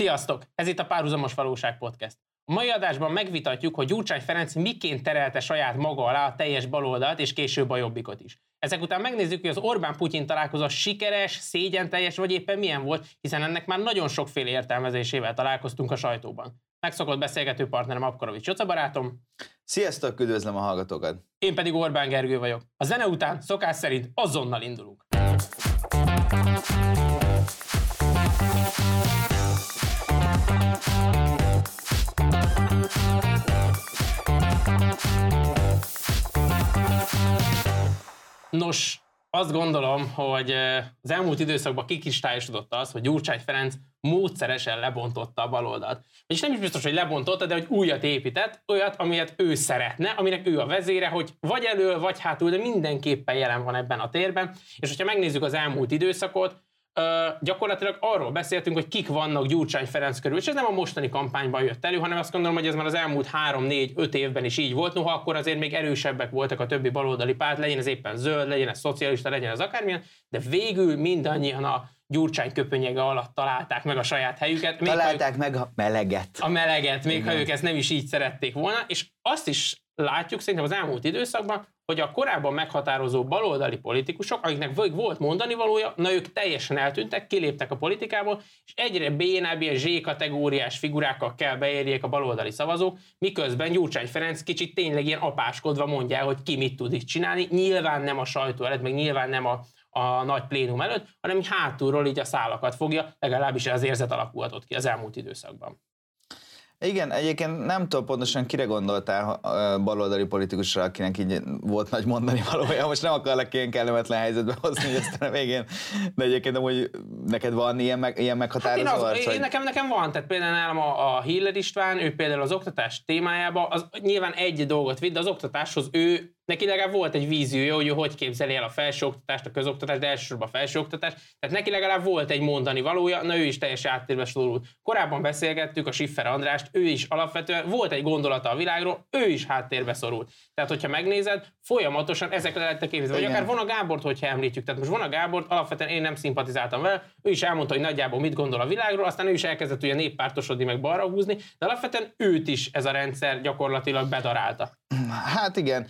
Sziasztok! Ez itt a Párhuzamos Valóság Podcast. A mai adásban megvitatjuk, hogy Gyurcsány Ferenc miként terelte saját maga alá a teljes baloldalt és később a jobbikot is. Ezek után megnézzük, hogy az Orbán-Putyin találkozó sikeres, szégyen teljes vagy éppen milyen volt, hiszen ennek már nagyon sokféle értelmezésével találkoztunk a sajtóban. Megszokott beszélgető partnerem Apkarovics Csoca barátom. Sziasztok, üdvözlöm a hallgatókat! Én pedig Orbán Gergő vagyok. A zene után szokás szerint azonnal indulunk. Nos, azt gondolom, hogy az elmúlt időszakban kikristályosodott az, hogy Gyurcsány Ferenc módszeresen lebontotta a baloldalt. És nem is biztos, hogy lebontotta, de hogy újat épített, olyat, amilyet ő szeretne, aminek ő a vezére, hogy vagy elő, vagy hátul, de mindenképpen jelen van ebben a térben. És hogyha megnézzük az elmúlt időszakot, gyakorlatilag arról beszéltünk, hogy kik vannak Gyurcsány Ferenc körül, és ez nem a mostani kampányban jött elő, hanem azt gondolom, hogy ez már az elmúlt 3-4-5 évben is így volt, noha akkor azért még erősebbek voltak a többi baloldali párt, legyen ez éppen zöld, legyen ez szocialista, legyen ez akármilyen, de végül mindannyian a Gyurcsány köpönyege alatt találták meg a saját helyüket. Még találták ők, meg a meleget. A meleget, még Igen. ha ők ezt nem is így szerették volna, és azt is látjuk szerintem az elmúlt időszakban, hogy a korábban meghatározó baloldali politikusok, akiknek volt mondani valója, na ők teljesen eltűntek, kiléptek a politikából, és egyre bénább ilyen Z-kategóriás figurákkal kell beérjék a baloldali szavazók, miközben Gyurcsány Ferenc kicsit tényleg ilyen apáskodva mondja hogy ki mit tud itt csinálni, nyilván nem a sajtó előtt, meg nyilván nem a, a nagy plénum előtt, hanem hátulról így a szálakat fogja, legalábbis az érzet alakulhatott ki az elmúlt időszakban. Igen, egyébként nem tudom pontosan kire gondoltál baloldali politikusra, akinek így volt nagy mondani valója. Most nem akarlak ilyen kellemetlen helyzetbe hozni, hogy aztán a végén, de egyébként amúgy neked van ilyen, meg, ilyen meghatározó hát én, az, arc, én nekem, nekem van, tehát például nálam a, a Hiller István, ő például az oktatás témájában, az nyilván egy dolgot vitt, de az oktatáshoz ő neki legalább volt egy víziója, hogy ő hogy képzeli el a felsőoktatást, a közoktatást, de elsősorban a felsőoktatást. Tehát neki legalább volt egy mondani valója, na ő is teljes áttérbe szorult. Korábban beszélgettük a Siffer Andrást, ő is alapvetően volt egy gondolata a világról, ő is háttérbe szorult. Tehát, hogyha megnézed, folyamatosan ezek lettek képzelni. Vagy akár Vona Gábort, hogyha említjük. Tehát most Vona Gábort alapvetően én nem szimpatizáltam vele, ő is elmondta, hogy nagyjából mit gondol a világról, aztán ő is elkezdett ugye néppártosodni, meg balra húzni, de alapvetően őt is ez a rendszer gyakorlatilag bedarálta. Hát igen,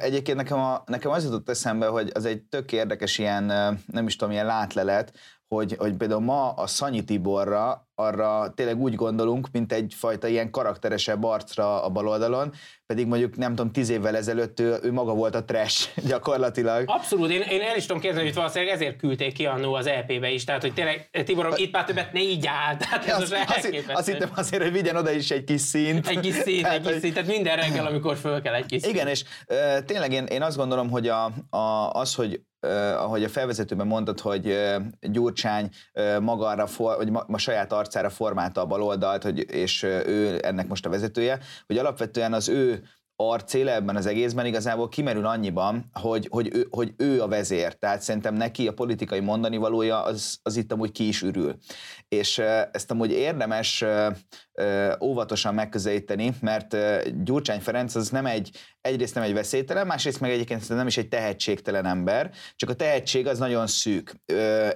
egyébként nekem, a, nekem az jutott eszembe, hogy az egy tök érdekes ilyen, nem is tudom, ilyen látlelet, hogy, hogy például ma a Szanyi Tiborra arra tényleg úgy gondolunk, mint egyfajta ilyen karakteresebb arcra a baloldalon, pedig mondjuk nem tudom, tíz évvel ezelőtt ő, ő maga volt a trash gyakorlatilag. Abszolút, én, én el is tudom képzelni, hogy valószínűleg ezért küldték ki annó az EP-be is, tehát hogy tényleg Tiborom itt már többet ne így áll, tehát ez az, azt, azt hittem azért, hogy vigyen oda is egy kis szint. Egy kis szint, egy kis szint, tehát minden reggel, amikor föl kell egy kis szint. Igen, és uh, tényleg én, én azt gondolom, hogy a, a, az, hogy Uh, ahogy a felvezetőben mondtad, hogy uh, Gyurcsány uh, magára, for, vagy ma, ma saját arcára formálta a baloldalt, hogy, és uh, ő ennek most a vezetője, hogy alapvetően az ő arcéle ebben az egészben igazából kimerül annyiban, hogy, hogy, ő, hogy ő a vezér. Tehát szerintem neki a politikai mondani valója az, az itt amúgy ki is ürül. És ezt amúgy érdemes óvatosan megközelíteni, mert Gyurcsány Ferenc az nem egy, egyrészt nem egy veszélytelen, másrészt meg egyébként nem is egy tehetségtelen ember, csak a tehetség az nagyon szűk,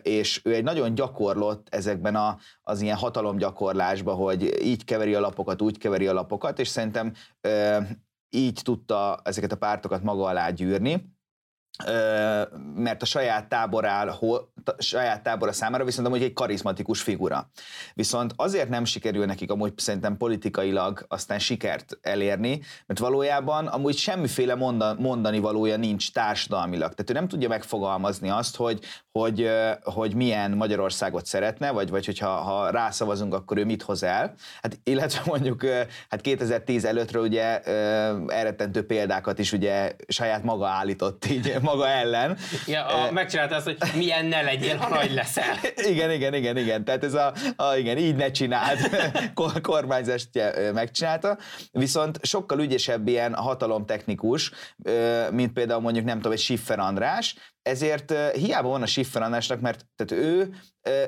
és ő egy nagyon gyakorlott ezekben a, az ilyen hatalomgyakorlásban, hogy így keveri a lapokat, úgy keveri a lapokat, és szerintem így tudta ezeket a pártokat maga alá gyűrni mert a saját tábor áll, a saját tábora számára viszont amúgy egy karizmatikus figura. Viszont azért nem sikerül nekik amúgy szerintem politikailag aztán sikert elérni, mert valójában amúgy semmiféle mondani valója nincs társadalmilag. Tehát ő nem tudja megfogalmazni azt, hogy, hogy, hogy milyen Magyarországot szeretne, vagy, vagy hogyha ha rászavazunk, akkor ő mit hoz el. Hát, illetve mondjuk hát 2010 előttről ugye elrettentő példákat is ugye saját maga állított így maga ellen. Ja, a, megcsinálta azt, hogy milyen ne legyél, ha nagy leszel. igen, igen, igen, igen. Tehát ez a, a igen, így ne csináld kormányzást megcsinálta. Viszont sokkal ügyesebb ilyen hatalomtechnikus, mint például mondjuk nem tudom, egy Siffer András, ezért hiába van a Schifferandásnak, mert tehát ő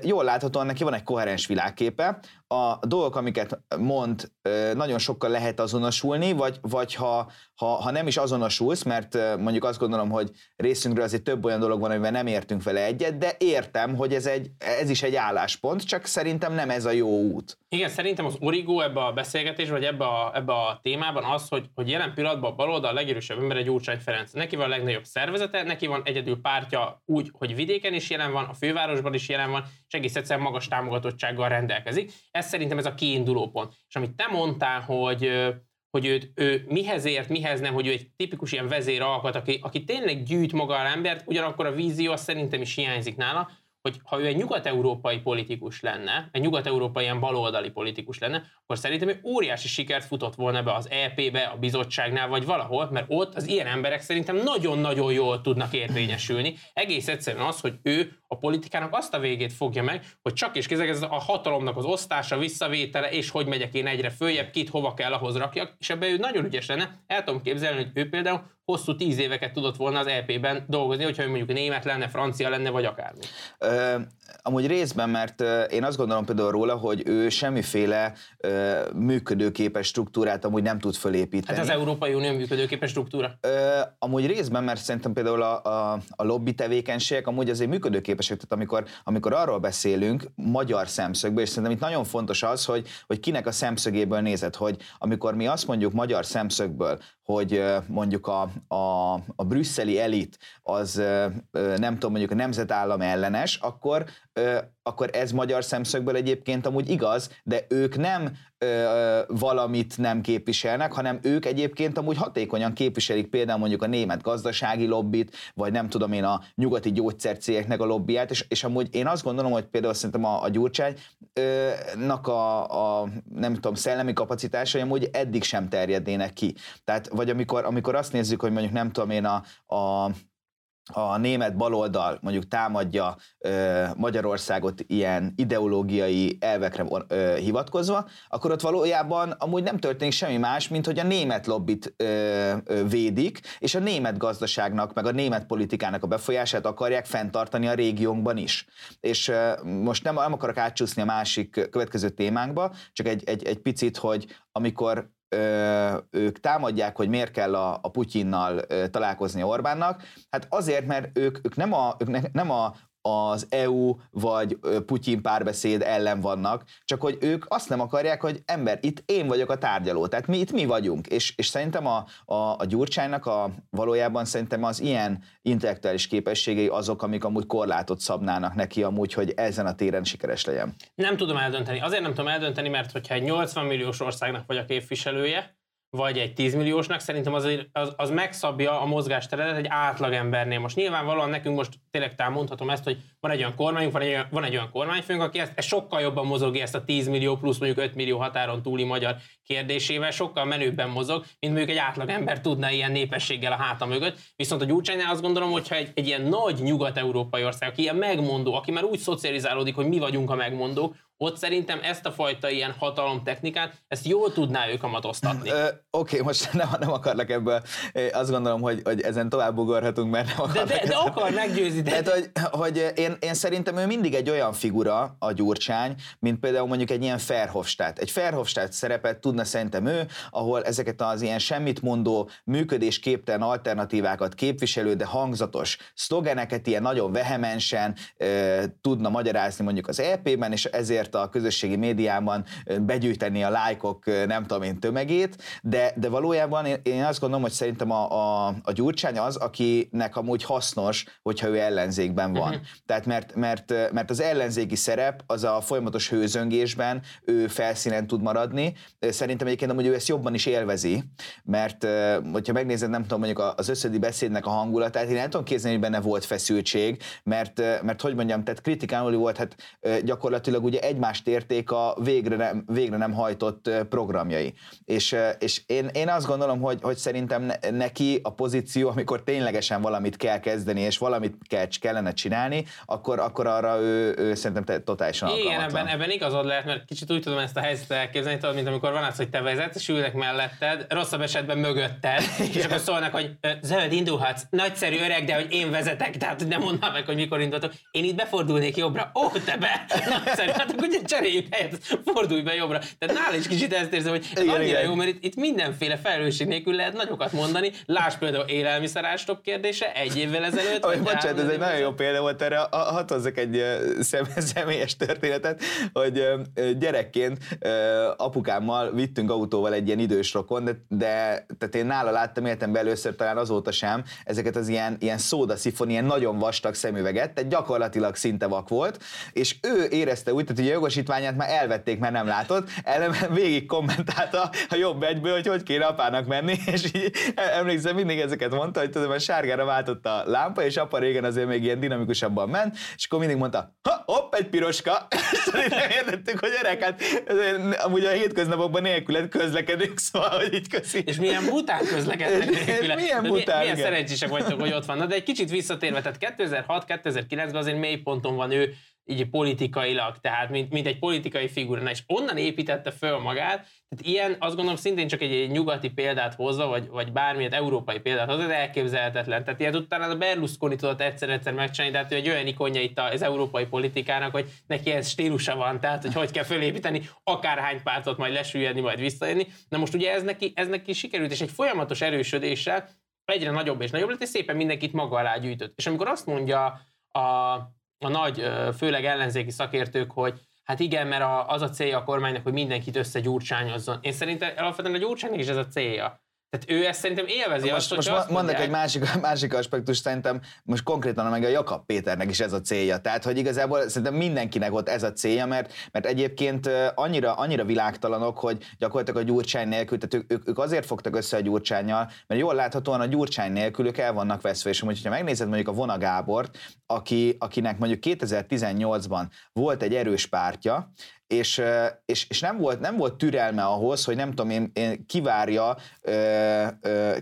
jól láthatóan neki van egy koherens világképe, a dolgok, amiket mond, nagyon sokkal lehet azonosulni, vagy, vagy ha, ha, ha nem is azonosulsz, mert mondjuk azt gondolom, hogy részünkről azért több olyan dolog van, amivel nem értünk vele egyet, de értem, hogy ez, egy, ez is egy álláspont, csak szerintem nem ez a jó út. Igen, szerintem az origó ebbe a beszélgetés, vagy ebbe a, ebbe a témában az, hogy, hogy jelen pillanatban a baloldal a legerősebb ember egy Gyurcsány Ferenc. Neki van a legnagyobb szervezete, neki van egyedül pártja úgy, hogy vidéken is jelen van, a fővárosban is jelen van, és egész egyszerűen magas támogatottsággal rendelkezik. Ez szerintem ez a kiinduló pont. És amit te mondtál, hogy hogy őt, ő mihez ért, mihez nem, hogy ő egy tipikus ilyen vezér alkat, aki, aki tényleg gyűjt maga a embert, ugyanakkor a vízió azt szerintem is hiányzik nála, hogy ha ő egy nyugat-európai politikus lenne, egy nyugat-európai ilyen baloldali politikus lenne, akkor szerintem ő óriási sikert futott volna be az EP-be, a bizottságnál, vagy valahol, mert ott az ilyen emberek szerintem nagyon-nagyon jól tudnak érvényesülni. Egész egyszerűen az, hogy ő a politikának azt a végét fogja meg, hogy csak és kézzel ez a hatalomnak az osztása, visszavétele, és hogy megyek én egyre följebb, kit hova kell ahhoz rakjak, és ebben ő nagyon ügyes lenne. El tudom képzelni, hogy ő például hosszú tíz éveket tudott volna az EP-ben dolgozni, hogyha mondjuk német lenne, francia lenne, vagy akármi. Ö, amúgy részben, mert én azt gondolom például róla, hogy ő semmiféle ö, működőképes struktúrát amúgy nem tud fölépíteni. Hát az Európai Unió működőképes struktúra? Ö, amúgy részben, mert szerintem például a, a, a lobby tevékenységek amúgy azért működőképesek, tehát amikor, amikor arról beszélünk magyar szemszögből, és szerintem itt nagyon fontos az, hogy, hogy kinek a szemszögéből nézed, hogy amikor mi azt mondjuk magyar szemszögből, hogy mondjuk a, a, a brüsszeli elit az nem tudom, mondjuk a nemzetállam ellenes, akkor akkor ez magyar szemszögből egyébként amúgy igaz, de ők nem ö, valamit nem képviselnek, hanem ők egyébként amúgy hatékonyan képviselik például mondjuk a német gazdasági lobbit, vagy nem tudom én a nyugati gyógyszercégeknek a lobbyát, és, és amúgy én azt gondolom, hogy például szerintem a, a Gyurcsánynak a, a, nem tudom, szellemi kapacitásai amúgy eddig sem terjednének ki. Tehát, vagy amikor, amikor azt nézzük, hogy mondjuk nem tudom én a, a a német baloldal mondjuk támadja ö, Magyarországot ilyen ideológiai elvekre ö, hivatkozva, akkor ott valójában amúgy nem történik semmi más, mint hogy a német lobbit ö, ö, védik, és a német gazdaságnak, meg a német politikának a befolyását akarják fenntartani a régiónkban is. És ö, most nem, nem akarok átcsúszni a másik következő témánkba, csak egy, egy, egy picit, hogy amikor ők támadják, hogy miért kell a, a Putyinnal találkozni Orbánnak, hát azért, mert ők, ők nem, a, ők nem a, az EU vagy Putyin párbeszéd ellen vannak, csak hogy ők azt nem akarják, hogy ember, itt én vagyok a tárgyaló, tehát mi itt mi vagyunk, és, és szerintem a, a, a Gyurcsánynak a, valójában szerintem az ilyen intellektuális képességei azok, amik amúgy korlátot szabnának neki amúgy, hogy ezen a téren sikeres legyen. Nem tudom eldönteni. Azért nem tudom eldönteni, mert hogyha egy 80 milliós országnak vagy a képviselője, vagy egy 10 milliósnak, szerintem az, az, az megszabja a mozgásteredet egy átlagembernél. Most nyilvánvalóan nekünk most tényleg mondhatom ezt, hogy van egy olyan kormányunk, van egy, van egy olyan kormányfőnk, aki ezt, ezt sokkal jobban mozogja ezt a 10 millió plusz mondjuk 5 millió határon túli magyar kérdésével, sokkal menőbben mozog, mint mondjuk egy átlagember tudna ilyen népességgel a háta mögött. Viszont a Gyurcsánynál azt gondolom, hogyha egy, egy ilyen nagy nyugat-európai ország, aki ilyen megmondó, aki már úgy szocializálódik, hogy mi vagyunk a megmondók, ott szerintem ezt a fajta ilyen hatalomtechnikát, ezt jól tudná ők kamatoztatni. Oké, okay, most nem, nem akarlak ebből, azt gondolom, hogy, hogy ezen tovább ugorhatunk, mert nem akarlak. De, de, de akar meggyőzni. De... Tehát, hogy, hogy én, én szerintem ő mindig egy olyan figura, a Gyurcsány, mint például mondjuk egy ilyen Ferhofstadt. Egy Ferhofstadt szerepet tudna szerintem ő, ahol ezeket az ilyen semmit mondó, működésképtelen alternatívákat képviselő, de hangzatos szlogeneket ilyen nagyon vehemensen e, tudna magyarázni mondjuk az EP-ben, és ezért azért a közösségi médiában begyűjteni a lájkok nem tudom én tömegét, de, de valójában én, én azt gondolom, hogy szerintem a, a, a Gyurcsány az, akinek amúgy hasznos, hogyha ő ellenzékben van. Uh-huh. Tehát mert, mert, mert az ellenzéki szerep az a folyamatos hőzöngésben ő felszínen tud maradni. Szerintem egyébként amúgy ő ezt jobban is élvezi, mert hogyha megnézed, nem tudom, mondjuk az összödi beszédnek a hangulatát, én nem tudom képzelni, hogy benne volt feszültség, mert, mert hogy mondjam, tehát kritikánul volt, hát gyakorlatilag ugye egy egymást érték a végre nem, végre nem hajtott programjai. És, és én, én azt gondolom, hogy, hogy szerintem neki a pozíció, amikor ténylegesen valamit kell kezdeni, és valamit kell, kellene csinálni, akkor, akkor arra ő, ő szerintem totálisan Igen, ebben, ebben igazad lehet, mert kicsit úgy tudom ezt a helyzetet elképzelni, tudod, mint amikor van az, hogy te vezetsz, és ülnek melletted, rosszabb esetben mögötted, és akkor szólnak, hogy zöld indulhatsz, nagyszerű öreg, de hogy én vezetek, tehát nem mondom meg, hogy mikor indultok. Én itt befordulnék jobbra. Ó, te be! Nagyszerű, hát akkor ugye cseréljük helyet, fordulj be jobbra. Tehát nála is kicsit ezt érzem, hogy igen, annyira igen. jó, mert itt, itt mindenféle felelősség nélkül lehet nagyokat mondani. Láss például élelmiszerástop kérdése egy évvel ezelőtt. Ahogy bocsánat, ez egy nagyon jó példa volt erre. Hadd hozzak egy személyes történetet, hogy gyerekként apukámmal vittünk autóval egy ilyen idős rokon, de, de tehát én nála láttam életemben először talán azóta sem ezeket az ilyen, ilyen szódaszifon, ilyen nagyon vastag szemüveget, tehát gyakorlatilag szinte vak volt, és ő érezte úgy, tehát hogy a jogosítványát már elvették, mert nem látott, ellenben végig kommentálta a jobb egyből, hogy hogy kéne apának menni, és így emlékszem, mindig ezeket mondta, hogy tudom, a sárgára váltott a lámpa, és apa régen azért még ilyen dinamikusabban ment, és akkor mindig mondta, ha, hopp, egy piroska, és értettük, hogy gyerek, hát amúgy a hétköznapokban nélküled közlekedünk, szóval, hogy így köszi. És milyen bután közlekednek. Milyen bután, milyen, milyen szerencsések vagytok, hogy ott van. Na, de egy kicsit visszatérve, tehát 2006-2009-ben azért mély ponton van ő így politikailag, tehát mint, mint egy politikai figura, és onnan építette föl magát, tehát ilyen, azt gondolom szintén csak egy, egy nyugati példát hozza, vagy, vagy bármilyen európai példát hozza, ez elképzelhetetlen. Tehát ilyet utána a Berlusconi tudott egyszer-egyszer megcsinálni, tehát ő egy olyan ikonja itt az európai politikának, hogy neki ez stílusa van, tehát hogy hogy kell fölépíteni akárhány pártot, majd lesüllyedni, majd visszajönni. Na most ugye ez neki, ez neki sikerült, és egy folyamatos erősödéssel egyre nagyobb és nagyobb lett, és szépen mindenkit maga alá gyűjtött. És amikor azt mondja a, a nagy, főleg ellenzéki szakértők, hogy hát igen, mert az a célja a kormánynak, hogy mindenkit összegyurcsányozzon. Én szerintem alapvetően a gyurcsánynak is ez a célja. Tehát ő ezt szerintem élvezi most, azt, most azt mondok mondják... egy másik, másik aspektus, szerintem most konkrétan meg a Jakab Péternek is ez a célja. Tehát, hogy igazából szerintem mindenkinek ott ez a célja, mert, mert egyébként annyira, annyira világtalanok, hogy gyakorlatilag a gyurcsány nélkül, tehát ők, ők, ők azért fogtak össze a gyurcsányjal, mert jól láthatóan a gyurcsány nélkül ők el vannak veszve, és hogyha megnézed mondjuk a Vona Gábort, aki, akinek mondjuk 2018-ban volt egy erős pártja, és, és, és nem, volt, nem volt türelme ahhoz, hogy nem tudom én, én kivárja,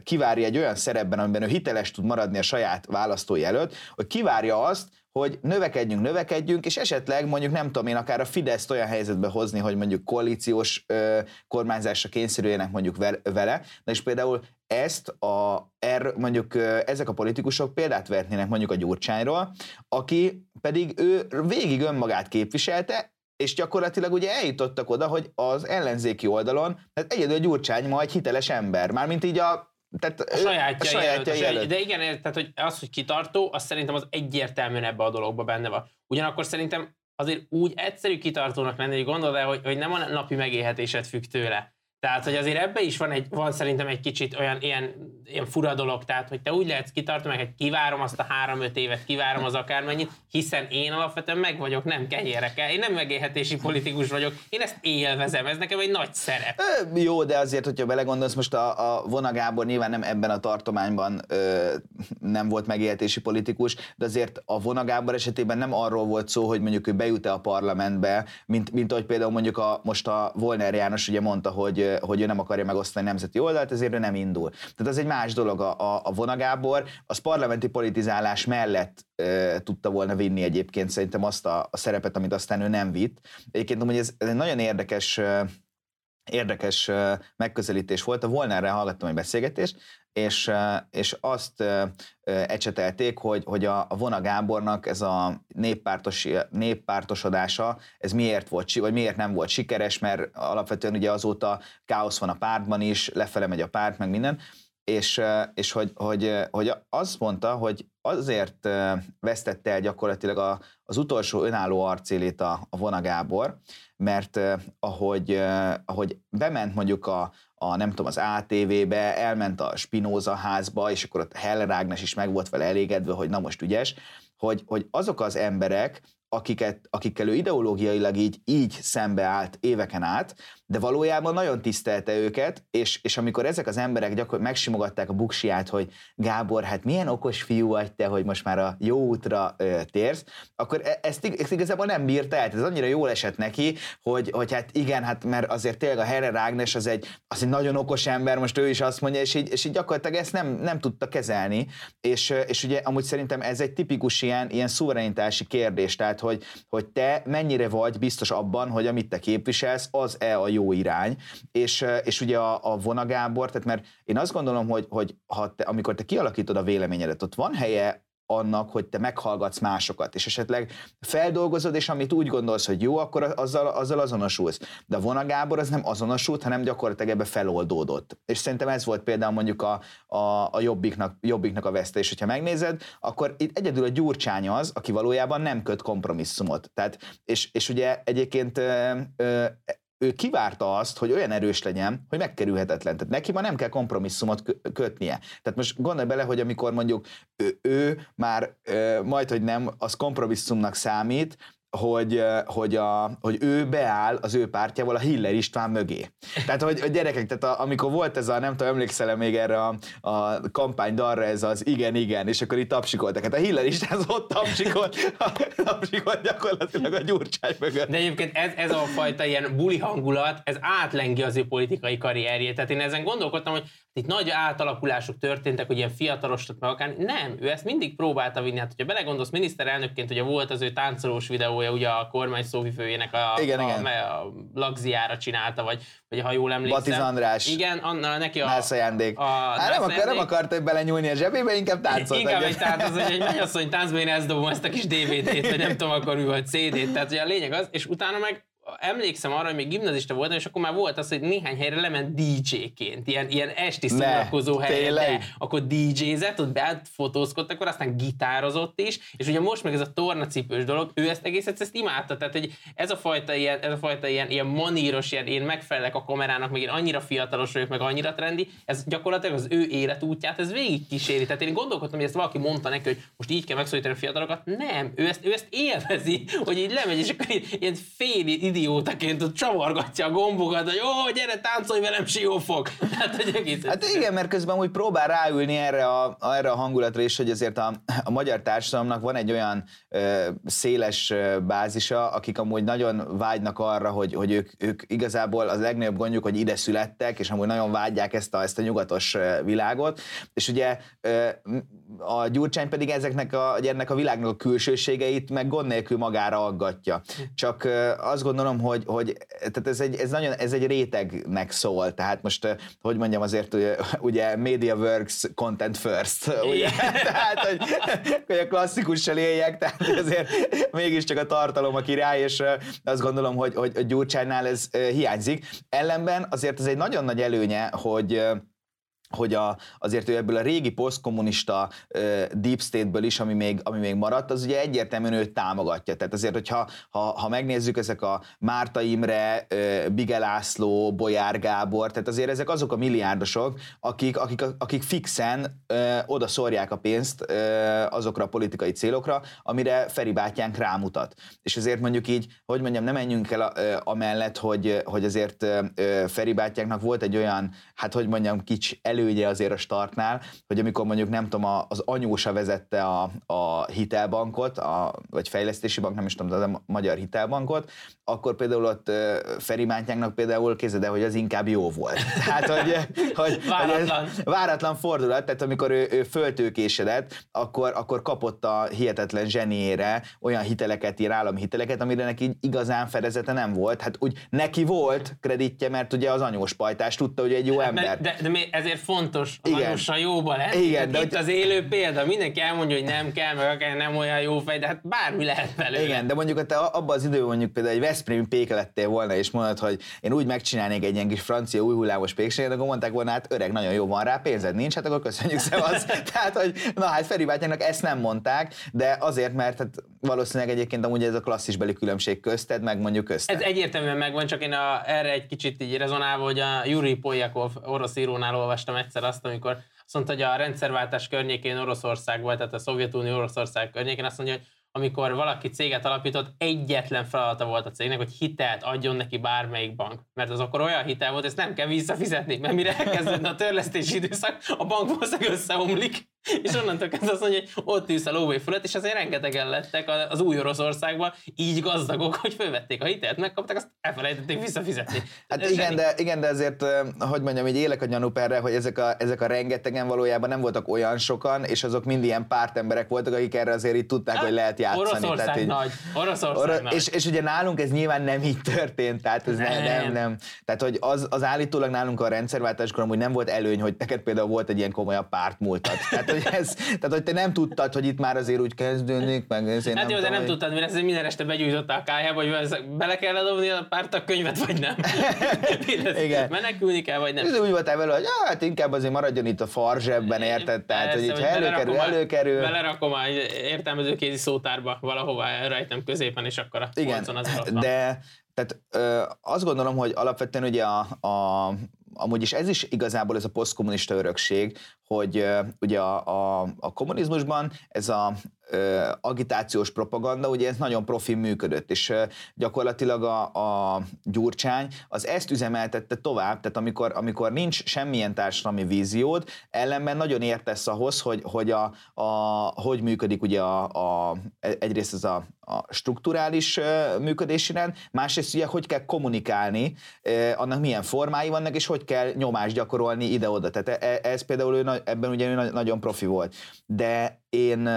kivárja egy olyan szerepben, amiben ő hiteles tud maradni a saját választói előtt, hogy kivárja azt, hogy növekedjünk, növekedjünk, és esetleg mondjuk nem tudom én akár a Fideszt olyan helyzetbe hozni, hogy mondjuk koalíciós ö, kormányzásra kényszerüljenek mondjuk vele, na és például ezt a, er, mondjuk ezek a politikusok példát vehetnének mondjuk a Gyurcsányról, aki pedig ő végig önmagát képviselte, és gyakorlatilag ugye eljutottak oda, hogy az ellenzéki oldalon, tehát egyedül Gyurcsány ma egy hiteles ember, mármint így a tehát a sajátja, a sajátja jelölt, jelölt. De igen, tehát hogy az, hogy kitartó, az szerintem az egyértelműen ebbe a dologba benne van. Ugyanakkor szerintem azért úgy egyszerű kitartónak lenni, hogy gondolod el, hogy, hogy nem a napi megélhetésed függ tőle. Tehát, hogy azért ebbe is van, egy, van szerintem egy kicsit olyan ilyen, ilyen fura dolog, tehát, hogy te úgy lehetsz kitartani, meg hogy kivárom azt a három-öt évet, kivárom az akármennyit, hiszen én alapvetően meg vagyok, nem kenyérekkel. Én nem megélhetési politikus vagyok, én ezt élvezem, ez nekem egy nagy szerep. Ö, jó, de azért, hogyha belegondolsz, most a, a Vona nyilván nem ebben a tartományban ö, nem volt megélhetési politikus, de azért a Vona esetében nem arról volt szó, hogy mondjuk ő bejut-e a parlamentbe, mint, mint ahogy például mondjuk a, most a Volner János ugye mondta, hogy hogy ő nem akarja megosztani nemzeti oldalt, ezért ő nem indul. Tehát ez egy más dolog. A, a, a Vonagábor az parlamenti politizálás mellett e, tudta volna vinni egyébként szerintem azt a, a szerepet, amit aztán ő nem vitt. Egyébként hogy ez, ez egy nagyon érdekes érdekes megközelítés volt. A Volnerrel hallgattam egy beszélgetést, és, és azt ecsetelték, hogy, hogy a, Vona Gábornak ez a néppártos, néppártosodása, ez miért volt, vagy miért nem volt sikeres, mert alapvetően ugye azóta káosz van a pártban is, lefele megy a párt, meg minden, és, és hogy, hogy, hogy azt mondta, hogy azért vesztette el gyakorlatilag a, az utolsó önálló arcélét a, a Vona Gábor, mert ahogy, ahogy bement mondjuk a, a nem tudom, az ATV-be, elment a Spinoza házba, és akkor ott Heller Ágnes is meg volt vele elégedve, hogy na most ügyes, hogy, hogy azok az emberek, akiket, akikkel ő ideológiailag így, így szembeállt éveken át, de valójában nagyon tisztelte őket, és, és amikor ezek az emberek gyakor- megsimogatták a buksiát, hogy Gábor, hát milyen okos fiú vagy te, hogy most már a jó útra ö, térsz, akkor e- ezt, ezt igazából nem bírta el. Ez annyira jól esett neki, hogy, hogy hát igen, hát mert azért tényleg a Herre Rágnes az egy, az egy nagyon okos ember, most ő is azt mondja, és így, és így gyakorlatilag ezt nem, nem tudta kezelni, és, és ugye amúgy szerintem ez egy tipikus ilyen, ilyen szuverenitási kérdés, tehát hogy, hogy te mennyire vagy biztos abban, hogy amit te képviselsz, az-e a jó irány, és, és ugye a, a vonagábor, tehát mert én azt gondolom, hogy, hogy ha te, amikor te kialakítod a véleményedet, ott van helye annak, hogy te meghallgatsz másokat, és esetleg feldolgozod, és amit úgy gondolsz, hogy jó, akkor azzal, azzal azonosulsz. De a Vona Gábor az nem azonosult, hanem gyakorlatilag ebbe feloldódott. És szerintem ez volt például mondjuk a, a, a jobbiknak, jobbiknak a vesztés. Hogyha megnézed, akkor itt egyedül a Gyurcsány az, aki valójában nem köt kompromisszumot. Tehát, és, és ugye egyébként ö, ö, ő kivárta azt, hogy olyan erős legyen, hogy megkerülhetetlen. Tehát neki ma nem kell kompromisszumot kötnie. Tehát most gondolj bele, hogy amikor mondjuk ő, ő már majd, hogy nem, az kompromisszumnak számít, hogy, hogy, a, hogy ő beáll az ő pártjával a Hiller István mögé. Tehát, hogy a gyerekek, tehát a, amikor volt ez a, nem tudom, emlékszel még erre a, a kampány darra, ez az igen, igen, és akkor itt tapsikoltak. Hát a Hiller István az ott tapsikolt, tapsikolt gyakorlatilag a gyurcsány mögött. De egyébként ez, ez a fajta ilyen buli hangulat, ez átlengi az ő politikai karrierjét. Tehát én ezen gondolkodtam, hogy itt nagy átalakulások történtek, hogy ilyen fiatalostat meg akár. Nem, ő ezt mindig próbálta vinni. Hát, hogyha belegondolsz miniszterelnökként, ugye volt az ő táncolós videója, ugye a kormány szóvivőjének a, igen, a, igen. a, a lagziára csinálta, vagy, vagy ha jól emlékszem. Batiz András. Igen, Anna, neki a... Nász ajándék. A, hát nem, akar, nem akart bele nyúlni a zsebébe, inkább táncolt. Inkább egy tánc, hogy egy mennyasszony táncba én ezt dobom ezt a kis DVD-t, vagy nem tudom akkor mi volt, CD-t. Tehát ugye a lényeg az, és utána meg emlékszem arra, hogy még gimnazista voltam, és akkor már volt az, hogy néhány helyre lement DJ-ként, ilyen, ilyen esti szórakozó helyre, akkor DJ-zett, ott befotózkodtak, akkor aztán gitározott is, és ugye most meg ez a tornacipős dolog, ő ezt egészet ezt imádta, tehát hogy ez a fajta ilyen, ez a fajta ilyen, ilyen maníros, ilyen én megfelelek a kamerának, meg én annyira fiatalos vagyok, meg annyira trendi, ez gyakorlatilag az ő életútját, ez végig kíséri. Tehát én gondolkodtam, hogy ezt valaki mondta neki, hogy most így kell megszólítani a fiatalokat. Nem, ő ezt, ő ezt élvezi, hogy így lemegy, és akkor ilyen fél idiótaként ott csavargatja a gombokat, hogy ó, gyere, táncolj velem, siófok. Hát, hogy egész hát igen, mert közben úgy próbál ráülni erre a, erre a hangulatra is, hogy azért a, a magyar társadalomnak van egy olyan ö, széles ö, bázisa, akik amúgy nagyon vágynak arra, hogy, hogy ők, ők igazából az legnagyobb gondjuk, hogy ide születtek, és amúgy nagyon vágyják ezt a, ezt a nyugatos világot, és ugye ö, a Gyurcsány pedig ezeknek a, ennek a világnak a külsőségeit meg gond nélkül magára aggatja. Csak azt gondolom, hogy, hogy tehát ez, egy, ez, nagyon, ez egy rétegnek szól, tehát most, hogy mondjam, azért ugye Media Works Content First, ugye? tehát, hogy, hogy a klasszikussal éljek, tehát azért mégiscsak a tartalom a király, és azt gondolom, hogy, hogy Gyurcsánynál ez hiányzik. Ellenben azért ez egy nagyon nagy előnye, hogy hogy a, azért ő ebből a régi posztkommunista uh, deep state-ből is, ami még, ami még maradt, az ugye egyértelműen őt támogatja. Tehát azért, hogyha ha, ha megnézzük ezek a Márta Imre, uh, Bige László, Bolyár Gábor, tehát azért ezek azok a milliárdosok, akik, akik, akik fixen uh, oda szórják a pénzt uh, azokra a politikai célokra, amire Feri bátyánk rámutat. És azért mondjuk így, hogy mondjam, nem menjünk el uh, amellett, hogy, hogy azért uh, Feri bátyánknak volt egy olyan, hát hogy mondjam, kics előnye azért a startnál, hogy amikor mondjuk nem tudom, az anyósa vezette a, a hitelbankot, a, vagy fejlesztési bank, nem is tudom, az a magyar hitelbankot, akkor például ott Feri Mátyánknak például kézede, hogy az inkább jó volt. Tehát, hogy, hogy, váratlan. Hogy váratlan fordulat, tehát amikor ő, ő föltőkésedett, akkor, akkor kapott a hihetetlen zseniére olyan hiteleket, ilyen állami hiteleket, amire neki igazán fedezete nem volt. Hát úgy neki volt kreditje, mert ugye az anyós pajtás tudta, hogy egy jó ember. De, de, de ezért fontos a jóba lenni. Igen, de itt hogy... az élő példa, mindenki elmondja, hogy nem kell, meg akár nem olyan jó fej, de hát bármi lehet belőle. Igen, de mondjuk te abban az időben mondjuk például egy Veszprém péke lettél volna, és mondod, hogy én úgy megcsinálnék egy ilyen kis francia új hullámos pékséget, akkor mondták volna, hát öreg, nagyon jó van rá, pénzed nincs, hát akkor köszönjük szevasz. Tehát, hogy na hát Feri bátyának ezt nem mondták, de azért, mert hát valószínűleg egyébként amúgy ez a klasszis beli különbség közted, meg mondjuk közted. Ez egyértelműen megvan, csak én a, erre egy kicsit így rezonálva, hogy a Yuri Polyakov orosz írónál olvastam egyszer azt, amikor azt mondta, hogy a rendszerváltás környékén Oroszország volt, tehát a Szovjetunió Oroszország környékén, azt mondja, hogy amikor valaki céget alapított, egyetlen feladata volt a cégnek, hogy hitelt adjon neki bármelyik bank. Mert az akkor olyan hitel volt, ezt nem kell visszafizetni, mert mire elkezdődne a törlesztési időszak, a bank valószínűleg összeomlik. és onnantól kezdve azt mondja, hogy ott ülsz a lóvé fölött, és azért rengetegen lettek az új Oroszországban így gazdagok, hogy fölvették a hitelt, megkapták, azt elfelejtették visszafizetni. Hát igen de, igen, de azért, hogy mondjam, így élek a gyanúperre, hogy ezek a, ezek a rengetegen valójában nem voltak olyan sokan, és azok mind ilyen pártemberek voltak, akik erre azért így tudták, hát, hogy lehet játszani. Oroszország tehát így, nagy. Oroszország orosz, nagy. És, és ugye nálunk ez nyilván nem így történt, tehát ez nem, nem, nem. nem. Tehát, hogy az, az állítólag nálunk a rendszerváltáskor amúgy nem volt előny, hogy neked például volt egy ilyen komolyabb pártmúltat. Tehát, hogy ez, tehát, hogy te nem tudtad, hogy itt már azért úgy kezdődik, meg ezért hát nem jó, de nem hogy... tudtad, mert ez minden este begyújtotta a kájába, hogy bele kell dobni a pártak könyvet, vagy nem. Igen. Menekülni kell, vagy nem. Ez úgy voltál vele, hogy hát inkább azért maradjon itt a farzsebben, érted? Tehát, hogy itt előkerül, előkerül. Belerakom a értelmezőkézi szótárba valahova rejtem középen, és akkor a Igen, az de tehát ö, azt gondolom, hogy alapvetően ugye a, a, amúgy is ez is igazából ez a posztkommunista örökség, hogy ugye a, a, a kommunizmusban ez a agitációs propaganda, ugye ez nagyon profi működött, és gyakorlatilag a, a Gyurcsány az ezt üzemeltette tovább, tehát amikor, amikor nincs semmilyen társadalmi víziód, ellenben nagyon értesz ahhoz, hogy, hogy, a, a, hogy működik ugye a, a, egyrészt ez a, a strukturális működési rend, másrészt ugye hogy kell kommunikálni, annak milyen formái vannak, és hogy kell nyomást gyakorolni ide-oda. Tehát e, ez például ő, ebben ugye ő nagyon profi volt. De én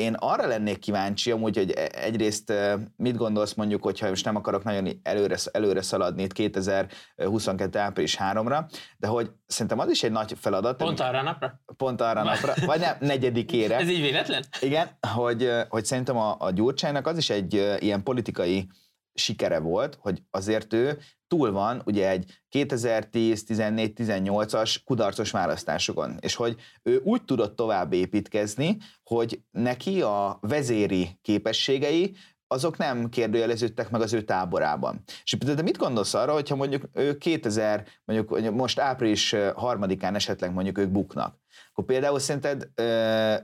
én arra lennék kíváncsi, amúgy, hogy e, egyrészt mit gondolsz mondjuk, hogyha most nem akarok nagyon előre, előre szaladni itt 2022. április 3-ra, de hogy szerintem az is egy nagy feladat. Pont arra napra? Pont arra napra, vagy nem, negyedikére. Ez így véletlen? Igen, hogy, hogy szerintem a, a Gyurcsánynak az is egy ilyen politikai sikere volt, hogy azért ő túl van ugye egy 2010-14-18-as kudarcos választásokon, és hogy ő úgy tudott tovább építkezni, hogy neki a vezéri képességei azok nem kérdőjeleződtek meg az ő táborában. És te mit gondolsz arra, hogyha mondjuk ő 2000, mondjuk most április harmadikán esetleg mondjuk ők buknak, akkor például szerinted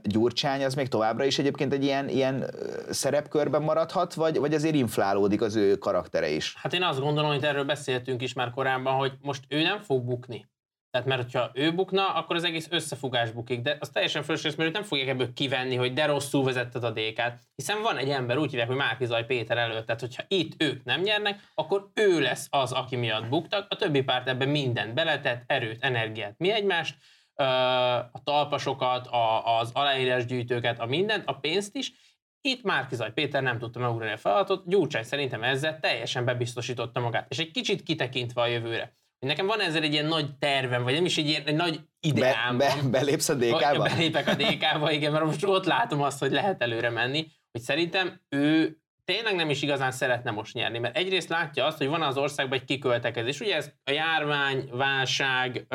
Gyurcsány az még továbbra is egyébként egy ilyen, ilyen szerepkörben maradhat, vagy, vagy azért inflálódik az ő karaktere is? Hát én azt gondolom, hogy erről beszéltünk is már korábban, hogy most ő nem fog bukni. Tehát mert ha ő bukna, akkor az egész összefogás bukik, de az teljesen fölösleges, mert őt nem fogják ebből kivenni, hogy de rosszul vezetted a DK-t, hiszen van egy ember, úgy hívják, hogy Márkizaj Péter előtt, tehát hogyha itt ők nem nyernek, akkor ő lesz az, aki miatt buktak, a többi párt ebben mindent beletett, erőt, energiát, mi egymást, a talpasokat, az aláírásgyűjtőket, a mindent, a pénzt is, itt Márkizaj Péter nem tudta megugrani a feladatot, Gyurcsány szerintem ezzel teljesen bebiztosította magát, és egy kicsit kitekintve a jövőre. Nekem van ezzel egy ilyen nagy tervem, vagy nem is egy ilyen egy nagy ideám. Be, be, belépsz a DK-ba? Belépek a DK-ba, igen, mert most ott látom azt, hogy lehet előre menni, hogy szerintem ő tényleg nem is igazán szeretne most nyerni, mert egyrészt látja azt, hogy van az országban egy kiköltekezés. Ugye ez a járvány, válság,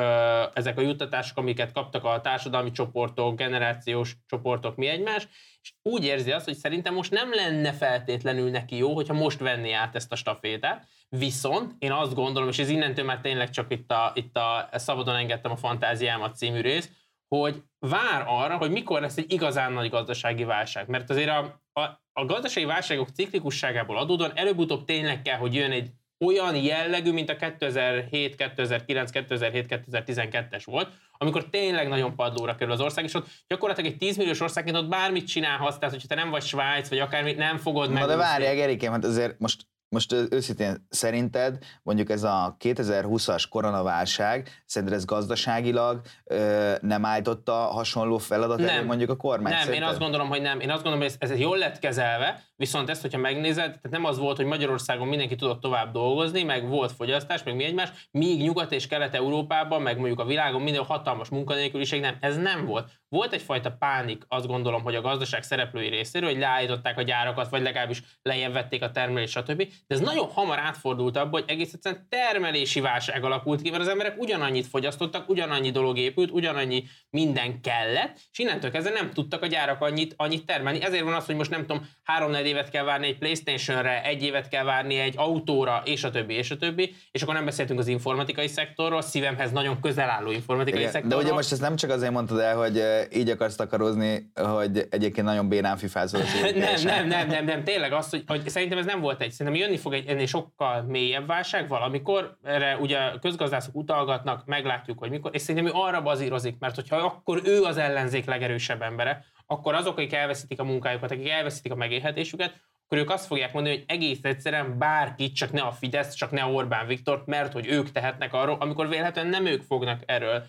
ezek a juttatások, amiket kaptak a társadalmi csoportok, generációs csoportok, mi egymás, és úgy érzi azt, hogy szerintem most nem lenne feltétlenül neki jó, hogyha most venné át ezt a stafétát, viszont én azt gondolom, és ez innentől már tényleg csak itt a, itt a Szabadon engedtem a fantáziámat című rész, hogy vár arra, hogy mikor lesz egy igazán nagy gazdasági válság. Mert azért a, a, a gazdasági válságok ciklikusságából adódóan előbb-utóbb tényleg kell, hogy jön egy olyan jellegű, mint a 2007, 2009, 2007, 2012-es volt, amikor tényleg nagyon padlóra kerül az ország, és ott gyakorlatilag egy 10 milliós országként ott bármit csinálhatsz, tehát hogyha te nem vagy Svájc, vagy akármit, nem fogod meg. de várjál, Gerikém, hát azért most most őszintén szerinted mondjuk ez a 2020-as koronaválság, szerinted ez gazdaságilag ö, nem állította hasonló feladat nem. mondjuk a kormány? Nem, szerinted? én azt gondolom, hogy nem. Én azt gondolom, hogy ez, ez jól lett kezelve, viszont ezt, hogyha megnézed, tehát nem az volt, hogy Magyarországon mindenki tudott tovább dolgozni, meg volt fogyasztás, meg mi egymás, míg Nyugat és Kelet-Európában, meg mondjuk a világon minden hatalmas munkanélküliség, nem, ez nem volt. Volt egyfajta pánik, azt gondolom, hogy a gazdaság szereplői részéről, hogy leállították a gyárakat, vagy legalábbis lejjebb vették a termelést, stb. De ez nagyon hamar átfordult abba, hogy egész egyszerűen termelési válság alakult ki, mert az emberek ugyanannyit fogyasztottak, ugyanannyi dolog épült, ugyanannyi minden kellett, és innentől kezdve nem tudtak a gyárak annyit, annyit termelni. Ezért van az, hogy most nem tudom, három évet kell várni egy Playstation-re, egy évet kell várni egy autóra, és a többi, és a többi, és akkor nem beszéltünk az informatikai szektorról, szívemhez nagyon közel álló informatikai Igen, szektorról. De ugye most ezt nem csak azért mondtad el, hogy így akarsz takarozni, hogy egyébként nagyon bénán fifázol nem, nem, nem, nem, nem, tényleg az, hogy, hogy szerintem ez nem volt egy. Szerintem jönni fog egy ennél sokkal mélyebb válság valamikor, erre ugye a közgazdászok utalgatnak, meglátjuk, hogy mikor, és szerintem ő arra bazírozik, mert hogyha akkor ő az ellenzék legerősebb embere, akkor azok, akik elveszítik a munkájukat, akik elveszítik a megélhetésüket, akkor ők azt fogják mondani, hogy egész egyszerűen bárki, csak ne a Fidesz, csak ne Orbán Viktor, mert hogy ők tehetnek arról, amikor véletlenül nem ők fognak erről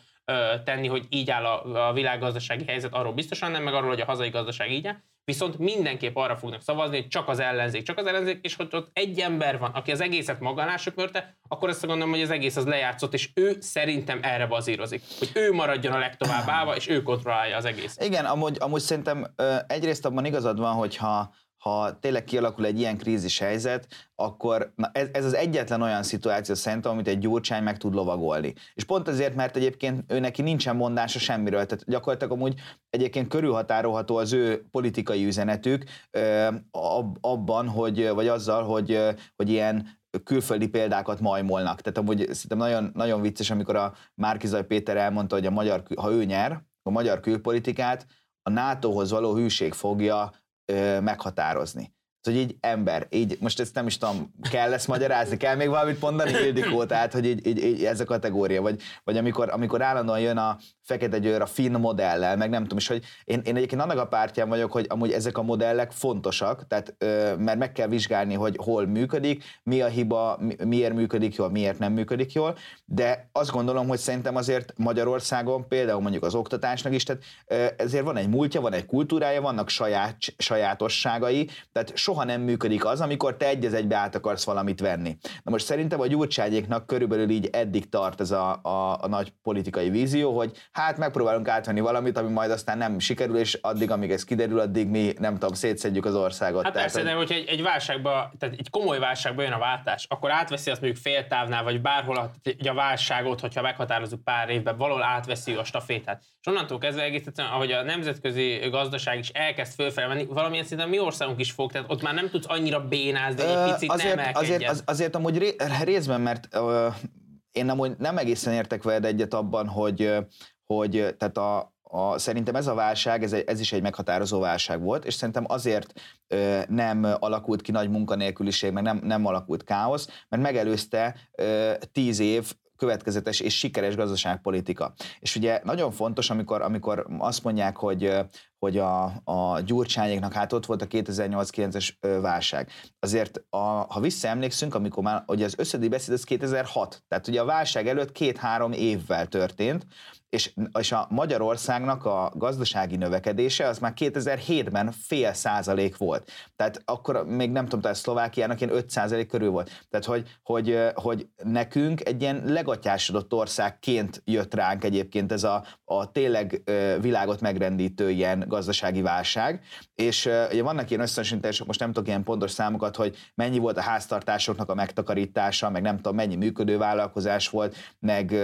tenni, hogy így áll a, a világgazdasági helyzet, arról biztosan nem, meg arról, hogy a hazai gazdaság így áll, viszont mindenképp arra fognak szavazni, hogy csak az ellenzék, csak az ellenzék, és hogy ott egy ember van, aki az egészet magánásra körte, akkor azt gondolom, hogy az egész az lejátszott, és ő szerintem erre bazírozik, hogy ő maradjon a legtovább állva, és ő kontrollálja az egész. Igen, amúgy, amúgy szerintem egyrészt abban igazad van, hogyha ha tényleg kialakul egy ilyen krízis helyzet, akkor na ez, ez az egyetlen olyan szituáció szerintem, amit egy gyurcsány meg tud lovagolni. És pont azért, mert egyébként ő neki nincsen mondása semmiről, tehát gyakorlatilag amúgy egyébként körülhatárolható az ő politikai üzenetük abban, hogy, vagy azzal, hogy, hogy ilyen külföldi példákat majmolnak. Tehát amúgy szerintem nagyon, nagyon vicces, amikor a Márkizaj Péter elmondta, hogy a magyar, ha ő nyer, a magyar külpolitikát a NATO-hoz való hűség fogja meghatározni. Hogy így ember, így most ezt nem is tudom, kell ezt magyarázni, kell még valamit mondani, Ildikó, tehát hogy így, így, így ez a kategória, vagy, vagy amikor, amikor állandóan jön a fekete győr a finn modellel, meg nem tudom is, hogy én, én egyébként annak a pártján vagyok, hogy amúgy ezek a modellek fontosak, tehát ö, mert meg kell vizsgálni, hogy hol működik, mi a hiba, mi, miért működik jól, miért nem működik jól, de azt gondolom, hogy szerintem azért Magyarországon például mondjuk az oktatásnak is, tehát ö, ezért van egy múltja, van egy kultúrája, vannak saját, sajátosságai, tehát soha nem működik az, amikor te egy egybe át akarsz valamit venni. Na most szerintem a gyurcságyéknak körülbelül így eddig tart ez a, a, a nagy politikai vízió, hogy hát megpróbálunk átvenni valamit, ami majd aztán nem sikerül, és addig, amíg ez kiderül, addig mi, nem tudom, szétszedjük az országot. Hát tehát, persze, hogy... de hogyha egy, egy válságba, tehát egy komoly válságba jön a váltás, akkor átveszi azt mondjuk fél távnál, vagy bárhol a, a válságot, hogyha meghatározunk pár évben, valahol átveszi a stafétát. És onnantól kezdve egész egyszerűen, ahogy a nemzetközi gazdaság is elkezd fölfelvenni, valamilyen szinten mi országunk is fog, tehát ott már nem tudsz annyira bénázni, egy picit azért, nem azért, az, azért amúgy részben, mert uh, én amúgy nem egészen értek veled egyet abban, hogy hogy tehát a, a, szerintem ez a válság, ez, ez is egy meghatározó válság volt, és szerintem azért ö, nem alakult ki nagy munkanélküliség, meg nem, nem alakult káosz, mert megelőzte ö, tíz év következetes és sikeres gazdaságpolitika. És ugye nagyon fontos, amikor, amikor azt mondják, hogy, hogy a, a gyurcsányéknak hát ott volt a 2008-9-es válság. Azért, a, ha visszaemlékszünk, amikor már ugye az összedi beszéd az 2006, tehát ugye a válság előtt két-három évvel történt, és, és a Magyarországnak a gazdasági növekedése az már 2007-ben fél százalék volt. Tehát akkor még nem tudom, tehát Szlovákiának ilyen 5 százalék körül volt. Tehát, hogy, hogy, hogy nekünk egy ilyen legatyásodott országként jött ránk egyébként ez a, a tényleg világot megrendítő ilyen gazdasági válság, és ugye vannak ilyen összehasonlítások, most nem tudok ilyen pontos számokat, hogy mennyi volt a háztartásoknak a megtakarítása, meg nem tudom, mennyi működő vállalkozás volt, meg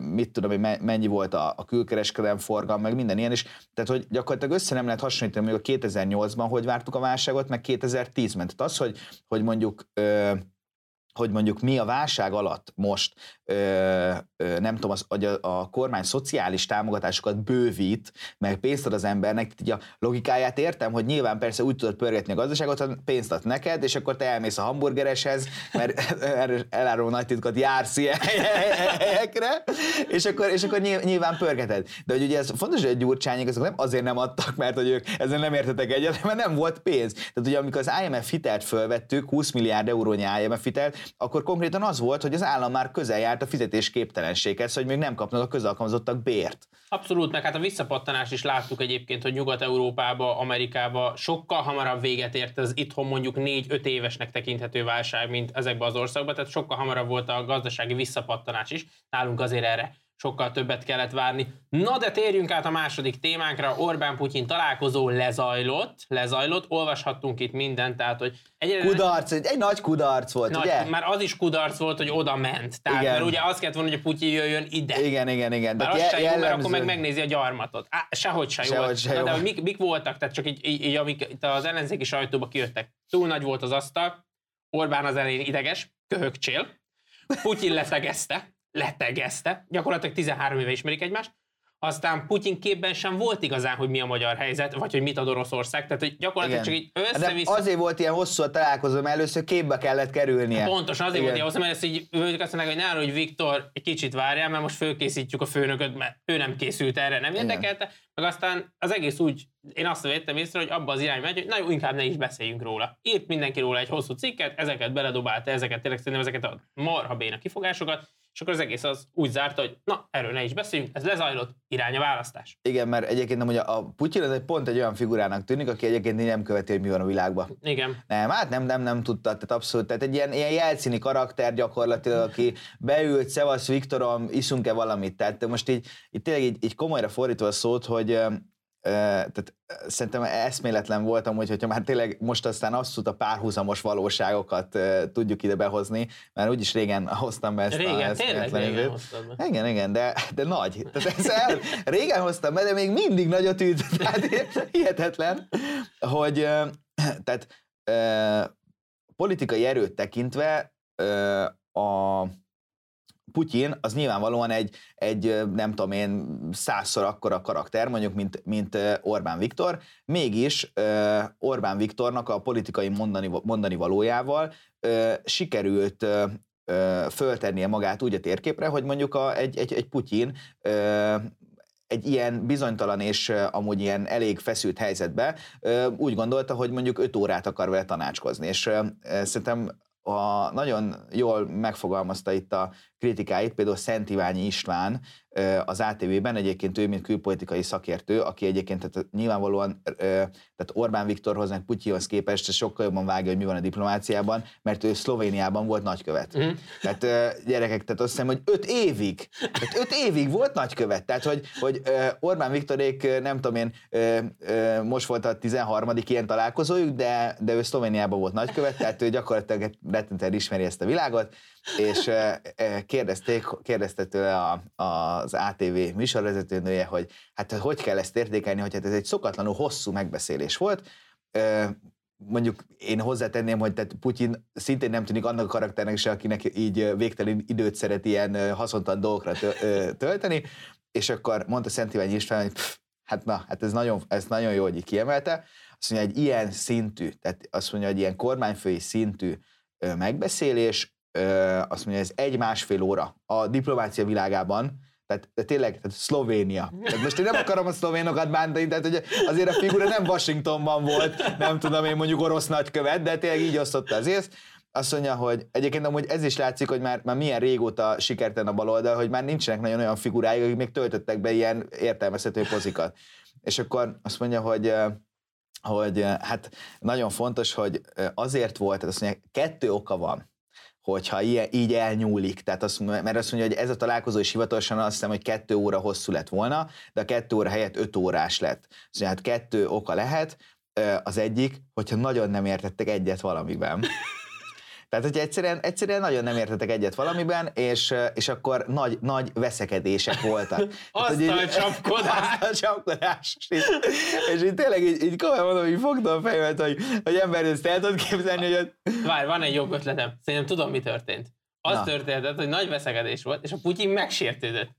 mit tudom, hogy mennyi volt a, a külkereskedelem forgalom, meg minden ilyen is. Tehát, hogy gyakorlatilag össze nem lehet hasonlítani, a 2008-ban hogy vártuk a válságot, meg 2010-ben. Tehát az, hogy, hogy mondjuk hogy mondjuk mi a válság alatt most, ö, ö, nem tudom, az, hogy a, a kormány szociális támogatásokat bővít, meg pénzt ad az embernek, így a logikáját értem, hogy nyilván persze úgy tudod pörgetni a gazdaságot, hogy pénzt ad neked, és akkor te elmész a hamburgereshez, mert eláruló nagy titkot jársz ilyen helyekre, és akkor, és akkor nyilván pörgeted. De hogy ugye ez fontos, hogy a gyurcsányok azok nem azért nem adtak, mert hogy ők ezzel nem értetek egyet, mert nem volt pénz. Tehát ugye amikor az IMF hitelt fölvettük, 20 milliárd eurónyi IMF hitelt, akkor konkrétan az volt, hogy az állam már közel járt a fizetésképtelenséghez, hogy még nem kapnak a közalkalmazottak bért. Abszolút, meg hát a visszapattanás is láttuk egyébként, hogy Nyugat-Európába, Amerikába sokkal hamarabb véget ért az itthon mondjuk 4-5 évesnek tekinthető válság, mint ezekben az országban, tehát sokkal hamarabb volt a gazdasági visszapattanás is. Nálunk azért erre sokkal többet kellett várni. Na de térjünk át a második témánkra, Orbán-Putyin találkozó lezajlott, lezajlott, olvashattunk itt mindent, tehát hogy... Egy, kudarc, egy, egy nagy kudarc volt, nagy, ugye? Már az is kudarc volt, hogy oda ment. Tehát, igen. mert ugye azt kellett volna, hogy a Putyin jöjjön ide. Igen, igen, igen. Már az se jó, mert akkor meg megnézi a gyarmatot. Á, sehogy se jó. Se jó. De, de mik, mik, voltak, tehát csak így, így, így amik itt az ellenzéki sajtóba kijöttek. Túl nagy volt az asztal, Orbán az elején ideges, köhögcsél, Putyin letegezte, letegezte, gyakorlatilag 13 éve ismerik egymást, aztán Putyin képben sem volt igazán, hogy mi a magyar helyzet, vagy hogy mit ad Oroszország, tehát hogy gyakorlatilag Igen. csak így össze-vissza... De azért volt ilyen hosszú a találkozó, mert először képbe kellett kerülnie. Pontosan, azért Igen. volt ilyen hosszú, mert ezt így ők azt mondják, hogy nála, hogy Viktor, egy kicsit várjál, mert most fölkészítjük a főnököt, mert ő nem készült erre, nem érdekelte, meg aztán az egész úgy, én azt vettem észre, hogy abba az irányba megy, hogy nagyon inkább ne is beszéljünk róla. Írt mindenki róla egy hosszú cikket, ezeket beledobálta, ezeket tényleg szerintem ezeket a marha béna kifogásokat, és akkor az egész az úgy zárta, hogy na, erről ne is beszéljünk, ez lezajlott, irány a választás. Igen, mert egyébként nem, hogy a Putyin az egy pont egy olyan figurának tűnik, aki egyébként nem követi, hogy mi van a világban. Igen. Nem, hát nem, nem, nem tudta, tehát abszolút, tehát egy ilyen, ilyen jelcini karakter gyakorlatilag, aki beült, szevasz Viktorom, iszunk-e valamit, tehát most így, így tényleg így, így komolyra fordítva a szót, hogy tehát szerintem eszméletlen voltam, hogy hogyha már tényleg most aztán abszolút a párhuzamos valóságokat tudjuk ide behozni, mert úgyis régen hoztam be ezt régen, a tényleg régen be. Igen, igen, de, de nagy. Tehát ez el, régen hoztam be, de még mindig nagyot üt. Tehát hihetetlen, hogy tehát politikai erőt tekintve a Putyin az nyilvánvalóan egy, egy nem tudom én, százszor akkora karakter, mondjuk, mint, mint Orbán Viktor, mégis Orbán Viktornak a politikai mondani, mondani valójával sikerült föltennie magát úgy a térképre, hogy mondjuk a, egy, egy, egy Putyin egy ilyen bizonytalan és amúgy ilyen elég feszült helyzetbe úgy gondolta, hogy mondjuk öt órát akar vele tanácskozni, és szerintem a, nagyon jól megfogalmazta itt a kritikáit, például Szent Iványi István az ATV-ben, egyébként ő, mint külpolitikai szakértő, aki egyébként tehát nyilvánvalóan tehát Orbán Viktorhoz, meg Putyinhoz képest sokkal jobban vágja, hogy mi van a diplomáciában, mert ő Szlovéniában volt nagykövet. Mm. Tehát gyerekek, tehát azt hiszem, hogy öt évig, tehát öt évig volt nagykövet, tehát hogy, hogy Orbán Viktorék, nem tudom én, most volt a 13. ilyen találkozójuk, de, de ő Szlovéniában volt nagykövet, tehát ő gyakorlatilag rettentően ismeri ezt a világot, és kérdezték, kérdezte tőle a, az ATV műsorvezetőnője, hogy hát hogy kell ezt értékelni, hogy hát ez egy szokatlanul hosszú megbeszélés volt, mondjuk én hozzátenném, hogy tehát Putyin szintén nem tűnik annak a karakternek se, akinek így végtelen időt szeret ilyen haszontalan dolgokra tölteni, és akkor mondta Szent Iványi István, hogy pff, hát na, hát ez nagyon, ez nagyon jó, hogy kiemelte. Azt mondja, egy ilyen szintű, tehát azt mondja, hogy ilyen kormányfői szintű megbeszélés, azt mondja, ez egy-másfél óra a diplomácia világában, tehát de tényleg, tehát Szlovénia. Tehát most én nem akarom a szlovénokat bántani, tehát hogy azért a figura nem Washingtonban volt, nem tudom én mondjuk orosz nagykövet, de tényleg így osztotta az ész. Azt mondja, hogy egyébként amúgy ez is látszik, hogy már, már milyen régóta sikerten a baloldal, hogy már nincsenek nagyon olyan figurái, akik még töltöttek be ilyen értelmezhető pozikat. És akkor azt mondja, hogy hogy hát nagyon fontos, hogy azért volt, tehát azt mondja, kettő oka van, hogyha ilyen, így elnyúlik. Tehát azt, mert azt mondja, hogy ez a találkozó is hivatalosan azt hiszem, hogy kettő óra hosszú lett volna, de a kettő óra helyett öt órás lett. Szóval hát kettő oka lehet. Az egyik, hogyha nagyon nem értettek egyet valamiben. Tehát, hogy egyszerűen, egyszerűen nagyon nem értetek egyet valamiben, és, és akkor nagy, nagy veszekedések voltak. Asztalcsapkodás! csapkodás. És, és így tényleg így, így komolyan mondom, hogy fogtam a fejemet, hogy, hogy ember ezt el tudod képzelni, hogy... Várj, van egy jobb ötletem. Szerintem tudom, mi történt. Az Na. történt, hogy nagy veszekedés volt, és a Putyin megsértődött.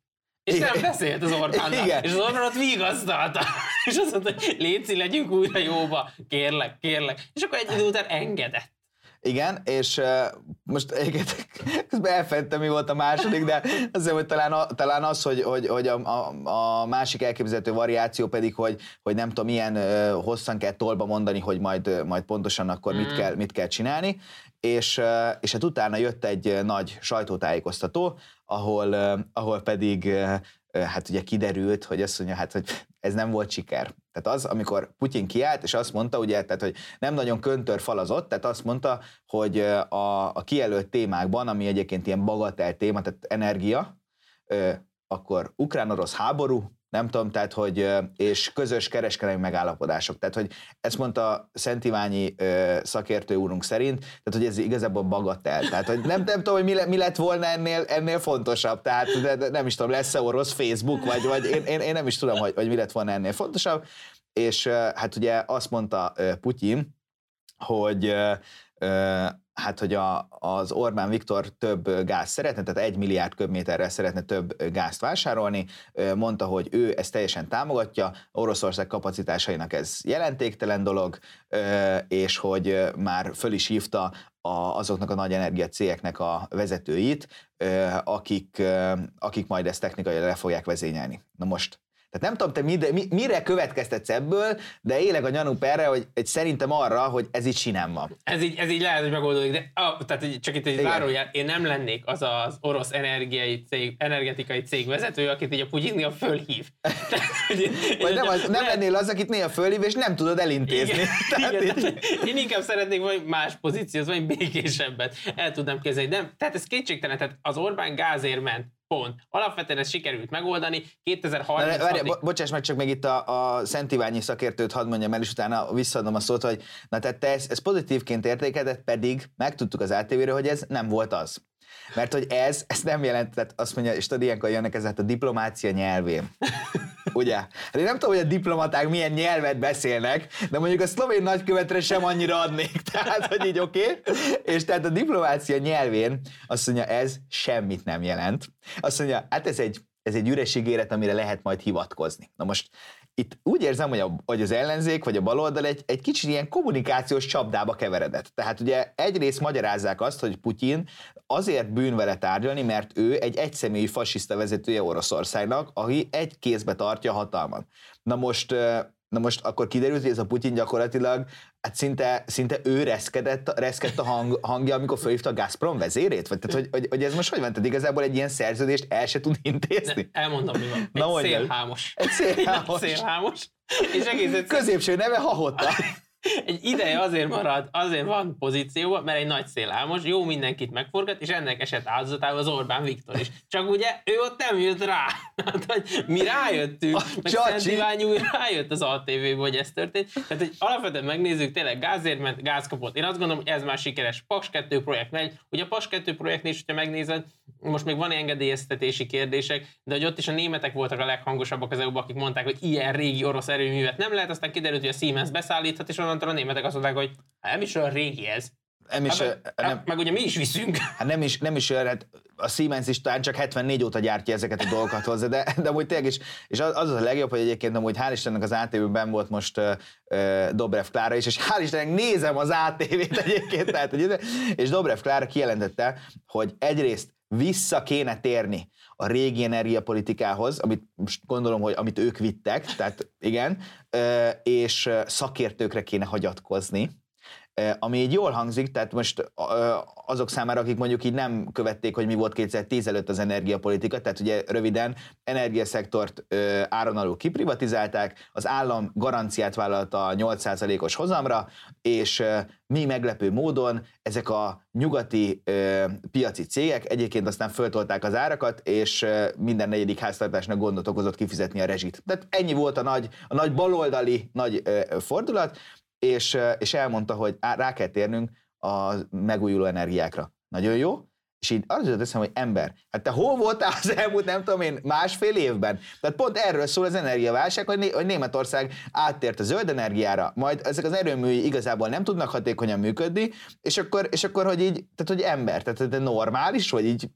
És Igen. nem beszélt az Orbánnal. Igen. És az Orbán ott vigasztalta. És azt mondta, hogy léci, legyünk újra jóba. Kérlek, kérlek. És akkor egy idő után engedett. Igen, és uh, most egyébként közben elfelejtettem, mi volt a második, de azt hiszem, hogy talán, talán az, hogy, hogy, hogy a, a, a, másik elképzelhető variáció pedig, hogy, hogy nem tudom, milyen uh, hosszan kell tolba mondani, hogy majd, majd pontosan akkor mm. mit, kell, mit kell csinálni, és, és hát utána jött egy nagy sajtótájékoztató, ahol, ahol pedig hát ugye kiderült, hogy azt mondja, hát, hogy ez nem volt siker. Tehát az, amikor Putyin kiállt, és azt mondta, ugye, tehát, hogy nem nagyon köntör falazott, tehát azt mondta, hogy a, a kijelölt témákban, ami egyébként ilyen bagatel téma, tehát energia, akkor ukrán-orosz háború, nem tudom, tehát, hogy, és közös kereskedelmi megállapodások. Tehát, hogy ezt mondta Szent Iványi szakértő úrunk szerint, tehát, hogy ez igazából bagatel. Tehát, hogy nem, nem tudom, hogy mi, mi lett volna ennél, ennél fontosabb. Tehát, de nem is tudom, lesz-e orosz Facebook, vagy, vagy én, én, én, nem is tudom, hogy, hogy mi lett volna ennél fontosabb. És hát ugye azt mondta Putyin, hogy hát, hogy a, az Orbán Viktor több gáz szeretne, tehát egy milliárd köbméterrel szeretne több gázt vásárolni. Mondta, hogy ő ezt teljesen támogatja, Oroszország kapacitásainak ez jelentéktelen dolog, és hogy már föl is hívta azoknak a nagy energiacégeknek a vezetőit, akik, akik majd ezt technikai le fogják vezényelni. Na most tehát nem tudom, te mire, mire következtetsz ebből, de élek a gyanúp erre, hogy egy szerintem arra, hogy ez így sinem van. Ez így, ez így lehet, hogy megoldódik, de ah, tehát csak itt egy várójel, én nem lennék az az orosz energiai cég, energetikai cég vezető, akit így a Putyin néha fölhív. Vagy nem, az, nem lennél az, akit néha fölhív, és nem tudod elintézni. Igen, tehát igen, így... Én inkább szeretnék vagy más pozíciót, vagy békésebbet el tudnám kezdeni. Nem, tehát ez kétségtelen, tehát az Orbán gázért ment Pont. Alapvetően ezt sikerült megoldani. 2030 Várj, bo- bocsáss meg csak még itt a, a Szent Iványi szakértőt hadd mondjam el, és utána visszaadom a szót, hogy na tehát te ezt, ezt pozitívként értékelted, pedig megtudtuk az ATV-ről, hogy ez nem volt az. Mert hogy ez, ez nem jelent, tehát azt mondja, és tudod, ilyenkor jönnek ez hát a diplomácia nyelvén. Ugye? Hát én nem tudom, hogy a diplomaták milyen nyelvet beszélnek, de mondjuk a szlovén nagykövetre sem annyira adnék. Tehát, hogy így oké. Okay. És tehát a diplomácia nyelvén azt mondja, ez semmit nem jelent. Azt mondja, hát ez egy, ez egy üres ígéret, amire lehet majd hivatkozni. Na most itt úgy érzem, hogy, a, hogy az ellenzék vagy a baloldal egy, egy kicsit ilyen kommunikációs csapdába keveredett. Tehát ugye egyrészt magyarázzák azt, hogy Putyin azért bűn vele tárgyalni, mert ő egy egyszemélyi fasiszta vezetője Oroszországnak, aki egy kézbe tartja a hatalmat. Na most Na most akkor kiderült, hogy ez a Putyin gyakorlatilag, hát szinte, szinte ő reszkedett, reszkedt a hang, hangja, amikor felhívta a Gazprom vezérét? Vagy tehát, hogy, hogy, hogy, ez most hogy van? Tehát igazából egy ilyen szerződést el se tud intézni? Ne, elmondom, mi van. Egy Na, szélhámos. Egy szélhámos. Szélhámos. És egész egyszer... Középső neve Hahotta. Egy ideje azért marad, azért van pozícióban, mert egy nagy szélhámos, jó mindenkit megforgat, és ennek esett áldozatául az Orbán Viktor is. Csak ugye ő ott nem jött rá. Hát, hogy mi rájöttünk, a meg Szent Iványi rájött az ATV-be, hogy ez történt. Tehát, hogy alapvetően megnézzük, tényleg gázért ment, gáz kapott. Én azt gondolom, hogy ez már sikeres. Paks 2 projekt megy. Ugye a Paks 2 projektnél is, hogyha megnézed, most még van engedélyeztetési kérdések, de hogy ott is a németek voltak a leghangosabbak az eu akik mondták, hogy ilyen régi orosz erőművet nem lehet, aztán kiderült, hogy a Siemens beszállíthat, és onnantól a németek azt mondták, hogy hát nem is olyan régi ez. Nem is, hát, nem, hát, meg ugye mi is viszünk. Hát nem is, nem is olyan, hát a Siemens is talán csak 74 óta gyártja ezeket a dolgokat hozzá, de, de amúgy tényleg is, és az, az a legjobb, hogy egyébként amúgy hál' Istennek az ATV-ben volt most uh, Dobrev Klára is, és hál' Istennek nézem az ATV-t egyébként, tehát, és Dobrev Klára kijelentette, hogy egyrészt vissza kéne térni a régi energiapolitikához, amit most gondolom, hogy amit ők vittek, tehát igen, és szakértőkre kéne hagyatkozni, ami így jól hangzik, tehát most azok számára, akik mondjuk így nem követték, hogy mi volt 2010 előtt az energiapolitika, tehát ugye röviden energiaszektort áron alul kiprivatizálták, az állam garanciát vállalta a 8%-os hozamra, és mi meglepő módon ezek a nyugati piaci cégek egyébként aztán föltolták az árakat, és minden negyedik háztartásnak gondot okozott kifizetni a rezsit. Tehát ennyi volt a nagy, a nagy baloldali nagy fordulat, és, és elmondta, hogy rá kell térnünk a megújuló energiákra. Nagyon jó, és így arra jutott eszem, hogy ember, hát te hol voltál az elmúlt, nem tudom én, másfél évben? Tehát pont erről szól az energiaválság, hogy, hogy Németország áttért a zöld energiára, majd ezek az erőműi igazából nem tudnak hatékonyan működni, és akkor, és akkor hogy így, tehát hogy ember, tehát te normális, vagy így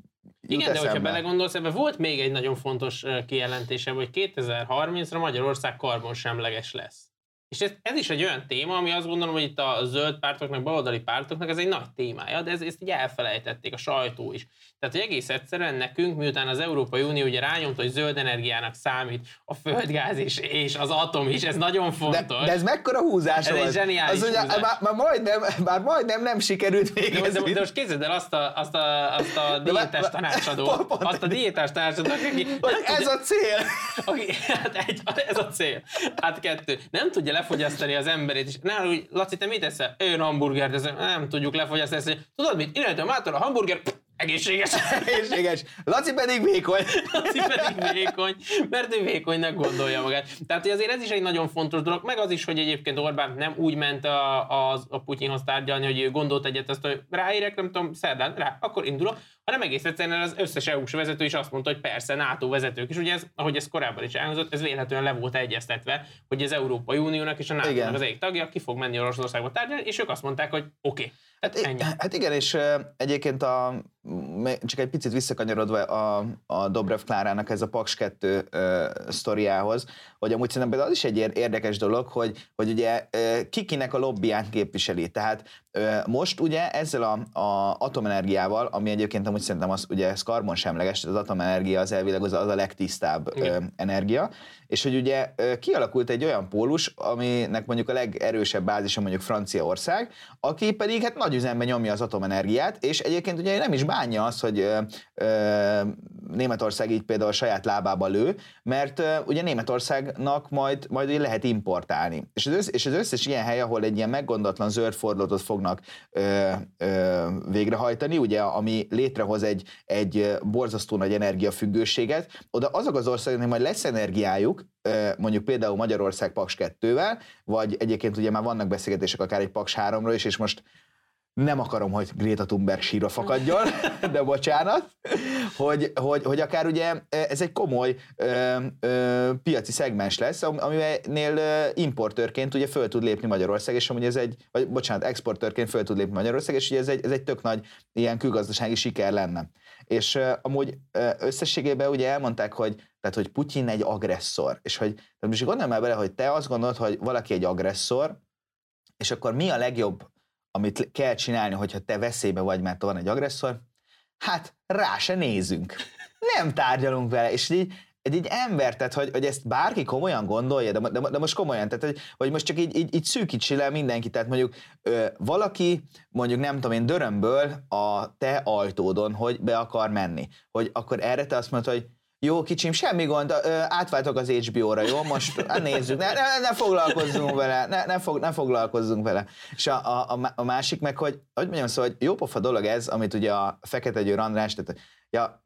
igen, de hogyha belegondolsz, ebben volt még egy nagyon fontos kijelentése, hogy 2030-ra Magyarország karbonsemleges lesz. És ez, ez is egy olyan téma, ami azt gondolom, hogy itt a zöld pártoknak, baloldali pártoknak ez egy nagy témája, de ez, ezt így elfelejtették, a sajtó is. Tehát, hogy egész egyszerűen nekünk, miután az Európai Unió ugye rányomta, hogy zöld energiának számít a földgáz is, és az atom is, ez nagyon fontos. De, de ez mekkora húzás ez volt? egy zseniális az, húzás. Már, már, majdnem, már majdnem nem sikerült még de, de, de, most képzeld el azt a, azt a, azt a diétás tanácsadót, azt a diétás tanácsadót, aki... Ez a cél! Aki, hát egy, ez a cél. Hát kettő. Nem tudja lefogyasztani az emberét, és nála úgy, Laci, te mit eszel? Én hamburgert, de nem tudjuk lefogyasztani. Tudod mit? Innentől mától a hamburger Egészséges. Egészséges. Laci pedig vékony. Laci pedig vékony, mert ő vékonynak gondolja magát. Tehát hogy azért ez is egy nagyon fontos dolog, meg az is, hogy egyébként Orbán nem úgy ment a, a, a Putyinhoz tárgyalni, hogy ő gondolt egyet, azt, hogy ráérek, nem tudom, szerdán, rá, akkor indulok, hanem egész egyszerűen az összes EU-s vezető is azt mondta, hogy persze, NATO vezetők is, ugye ez, ahogy ez korábban is elhangzott, ez véletlenül le volt egyeztetve, hogy az Európai Uniónak és a NATO-nak az egyik tagja ki fog menni Oroszországba tárgyalni, és ők azt mondták, hogy oké. Okay. Hát, ennyi. hát igen, és egyébként a, csak egy picit visszakanyarodva a, a Dobrev Klárának ez a Paks 2 uh, sztoriához, hogy amúgy szerintem az is egy érdekes dolog, hogy, hogy ugye kikinek a lobbyát képviseli. Tehát most ugye ezzel a, a atomenergiával, ami egyébként amúgy szerintem az, ugye ez karbonsemleges, az atomenergia az elvileg az, az a legtisztább uh, energia, és hogy ugye kialakult egy olyan pólus, aminek mondjuk a legerősebb bázisa mondjuk Franciaország, aki pedig hát nagy üzemben nyomja az atomenergiát, és egyébként ugye nem is bánja azt, hogy ö, ö, Németország így például a saját lábába lő, mert ö, ugye Németországnak majd, majd ugye lehet importálni. És az, össz, és az összes ilyen hely, ahol egy ilyen meggondatlan zöld fordulatot fognak ö, ö, végrehajtani, ugye, ami létrehoz egy, egy borzasztó nagy energiafüggőséget, oda azok az országok, majd lesz energiájuk, mondjuk például Magyarország Paks 2-vel, vagy egyébként ugye már vannak beszélgetések akár egy Paks 3-ról is, és most nem akarom, hogy Greta Thunberg síra fakadjon, de bocsánat, hogy, hogy, hogy akár ugye ez egy komoly ö, ö, piaci szegmens lesz, amivel importőrként ugye föl tud lépni Magyarország, és amúgy ez egy, vagy bocsánat, exportőrként föl tud lépni Magyarország, és ugye ez egy, ez egy tök nagy ilyen külgazdasági siker lenne. És uh, amúgy uh, összességében ugye elmondták, hogy tehát, hogy Putyin egy agresszor, és hogy tehát most gondolj már bele, hogy te azt gondolod, hogy valaki egy agresszor, és akkor mi a legjobb amit kell csinálni, hogyha te veszélybe vagy, mert van egy agresszor, hát rá se nézünk. Nem tárgyalunk vele, és így egy, egy ember, tehát hogy, hogy ezt bárki komolyan gondolja, de, de, de most komolyan, tehát hogy, hogy most csak így, így, így szűkítsi le mindenki, tehát mondjuk ö, valaki, mondjuk nem tudom én, dörömből a te ajtódon, hogy be akar menni, hogy akkor erre te azt mondod, hogy jó, kicsim, semmi gond, átváltok az HBO-ra, jó? Most hát nézzük, ne, ne, ne foglalkozzunk vele, ne, ne, fog, ne foglalkozzunk vele. És a, a, a másik meg, hogy, hogy mondjam szóval, hogy jó pofa dolog ez, amit ugye a Fekete Győr András, tehát, ja,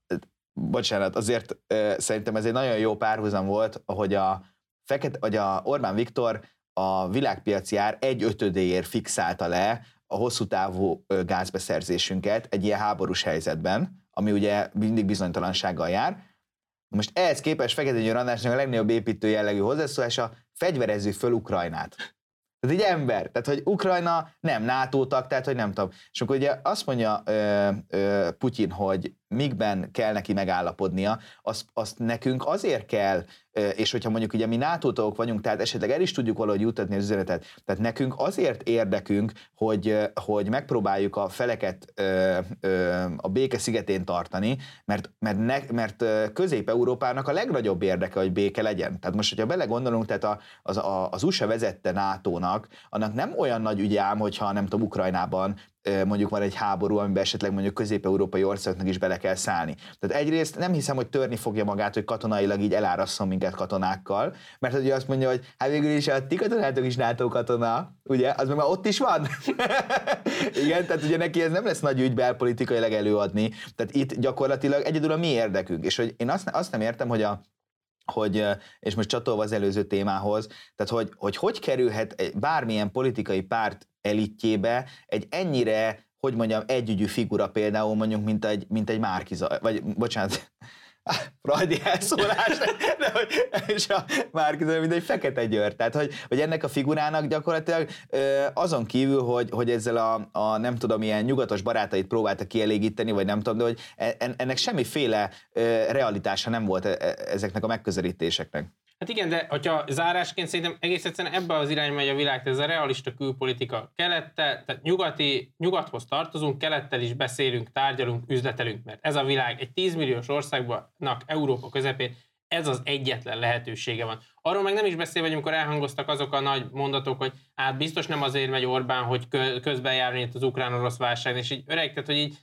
bocsánat, azért szerintem ez egy nagyon jó párhuzam volt, hogy a, Fekete, vagy a Orbán Viktor a világpiaci ár egy ötödéért fixálta le a hosszú távú gázbeszerzésünket egy ilyen háborús helyzetben, ami ugye mindig bizonytalansággal jár, most ehhez képest Fekete Győr Andrásnak a legnagyobb építő jellegű hozzászólása, fegyverezzük föl Ukrajnát. Tehát egy ember, tehát hogy Ukrajna nem NATO tag, tehát hogy nem tudom. És akkor ugye azt mondja ö, ö, Putyin, hogy mikben kell neki megállapodnia, azt, azt nekünk azért kell, és hogyha mondjuk ugye mi nato vagyunk, tehát esetleg el is tudjuk valahogy jutatni az üzenetet, tehát nekünk azért érdekünk, hogy, hogy megpróbáljuk a feleket a béke szigetén tartani, mert, mert, ne, mert Közép-Európának a legnagyobb érdeke, hogy béke legyen. Tehát most, hogyha belegondolunk, tehát a, az, a, az USA vezette NATO-nak, annak nem olyan nagy ügy ám, hogyha nem tudom, Ukrajnában mondjuk van egy háború, amiben esetleg mondjuk közép-európai országoknak is bele kell szállni. Tehát egyrészt nem hiszem, hogy törni fogja magát, hogy katonailag így elárasszon minket katonákkal, mert ugye azt mondja, hogy hát végül is a ti katonátok is NATO katona, ugye, az meg már ott is van. Igen, tehát ugye neki ez nem lesz nagy ügy belpolitikailag előadni, tehát itt gyakorlatilag egyedül a mi érdekünk, és hogy én azt, azt nem értem, hogy a hogy, és most csatolva az előző témához, tehát hogy hogy, hogy kerülhet bármilyen politikai párt elitjébe egy ennyire, hogy mondjam, együgyű figura például mondjuk, mint egy, mint egy Márkiza, vagy bocsánat, Frajdi elszólás, de hogy, és a Márkiza, mint egy fekete győr. Tehát, hogy, hogy ennek a figurának gyakorlatilag azon kívül, hogy, hogy ezzel a, a, nem tudom, ilyen nyugatos barátait próbálta kielégíteni, vagy nem tudom, de hogy e, ennek semmiféle realitása nem volt e, e, ezeknek a megközelítéseknek. Hát igen, de hogyha zárásként szerintem egész egyszerűen ebbe az irányba megy a világ, ez a realista külpolitika. Kelette, tehát nyugati, nyugathoz tartozunk, kelettel is beszélünk, tárgyalunk, üzletelünk, mert ez a világ egy 10 milliós országban, Európa közepén, ez az egyetlen lehetősége van. Arról meg nem is beszél, hogy amikor elhangoztak azok a nagy mondatok, hogy hát biztos nem azért megy Orbán, hogy közben járni itt az ukrán-orosz válság, és így öreg, tehát hogy így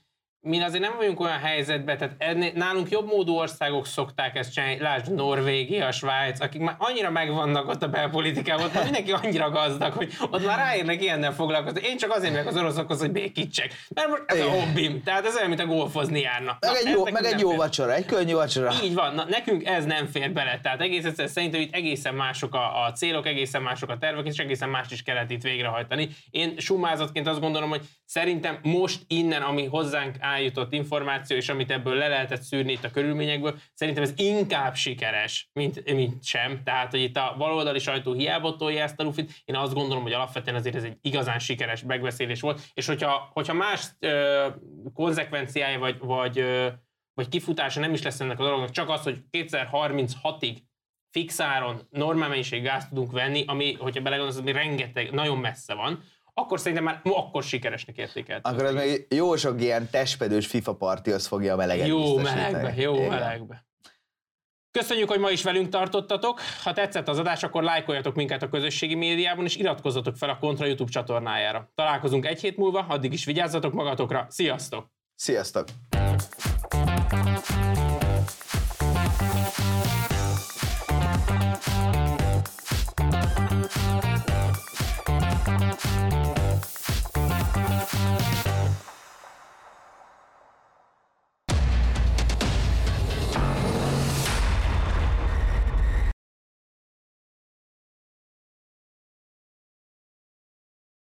mi azért nem vagyunk olyan helyzetben, tehát ennél, nálunk jobb módú országok szokták ezt csinálni, lásd Norvégia, Svájc, akik már annyira megvannak ott a belpolitikában, ott mindenki annyira gazdag, hogy ott már ráérnek ilyennel foglalkozni. Én csak azért megyek az oroszokhoz, hogy békítsek. Mert most ez Igen. a hobbim, tehát ez olyan, mint a golfozni járna. Meg egy, jó, meg egy jó vacsora, egy könnyű vacsora. Így van, na, nekünk ez nem fér bele. Tehát egész egyszerűen szerintem itt egészen mások a, a célok, egészen mások a tervek, és egészen más is kellett itt végrehajtani. Én sumázatként azt gondolom, hogy szerintem most innen, ami hozzánk áll, eljutott információ, és amit ebből le lehetett szűrni itt a körülményekből, szerintem ez inkább sikeres, mint, mint sem. Tehát, hogy itt a baloldali sajtó hiába tolja ezt a lufit, én azt gondolom, hogy alapvetően azért ez egy igazán sikeres megbeszélés volt, és hogyha, hogyha más ö, konzekvenciája vagy, vagy, ö, vagy kifutása nem is lesz ennek a dolognak, csak az, hogy 2036-ig fixáron normál mennyiség gáz tudunk venni, ami, hogyha belegondolsz, ami rengeteg, nagyon messze van, akkor szerintem már akkor sikeresnek értékelt. Akkor az még jó sok ilyen testpedős FIFA partihoz fogja a meleget Jó melegbe, jó Igen. melegbe. Köszönjük, hogy ma is velünk tartottatok. Ha tetszett az adás, akkor lájkoljatok minket a közösségi médiában, és iratkozzatok fel a Kontra YouTube csatornájára. Találkozunk egy hét múlva, addig is vigyázzatok magatokra. Sziasztok! Sziasztok!